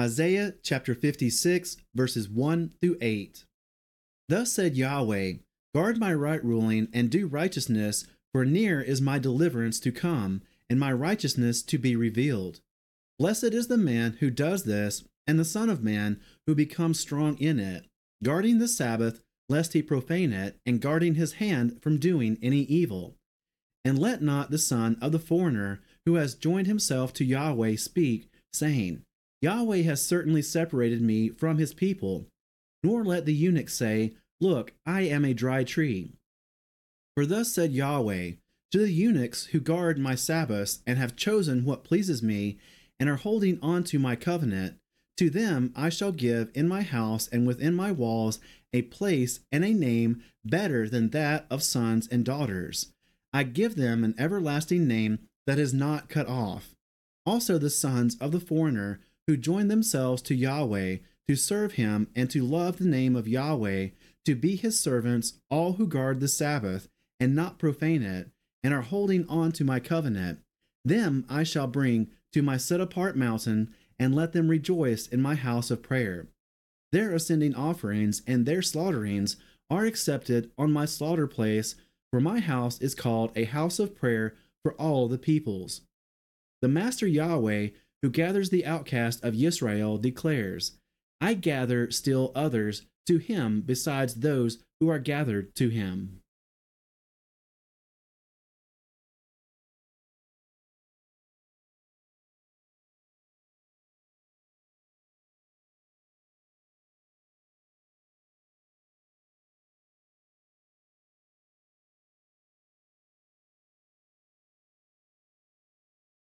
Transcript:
Isaiah chapter 56, verses 1 through 8. Thus said Yahweh Guard my right ruling and do righteousness, for near is my deliverance to come, and my righteousness to be revealed. Blessed is the man who does this, and the Son of Man who becomes strong in it, guarding the Sabbath, lest he profane it, and guarding his hand from doing any evil. And let not the son of the foreigner who has joined himself to Yahweh speak, saying, Yahweh has certainly separated me from his people. Nor let the eunuch say, Look, I am a dry tree. For thus said Yahweh to the eunuchs who guard my Sabbaths and have chosen what pleases me and are holding on to my covenant, to them I shall give in my house and within my walls a place and a name better than that of sons and daughters. I give them an everlasting name that is not cut off. Also, the sons of the foreigner who join themselves to Yahweh to serve him and to love the name of Yahweh, to be his servants, all who guard the Sabbath and not profane it, and are holding on to my covenant. Them I shall bring to my set apart mountain and let them rejoice in my house of prayer. Their ascending offerings and their slaughterings are accepted on my slaughter place, for my house is called a house of prayer for all the peoples. The Master Yahweh, who gathers the outcast of Israel, declares, I gather still others to him besides those who are gathered to him.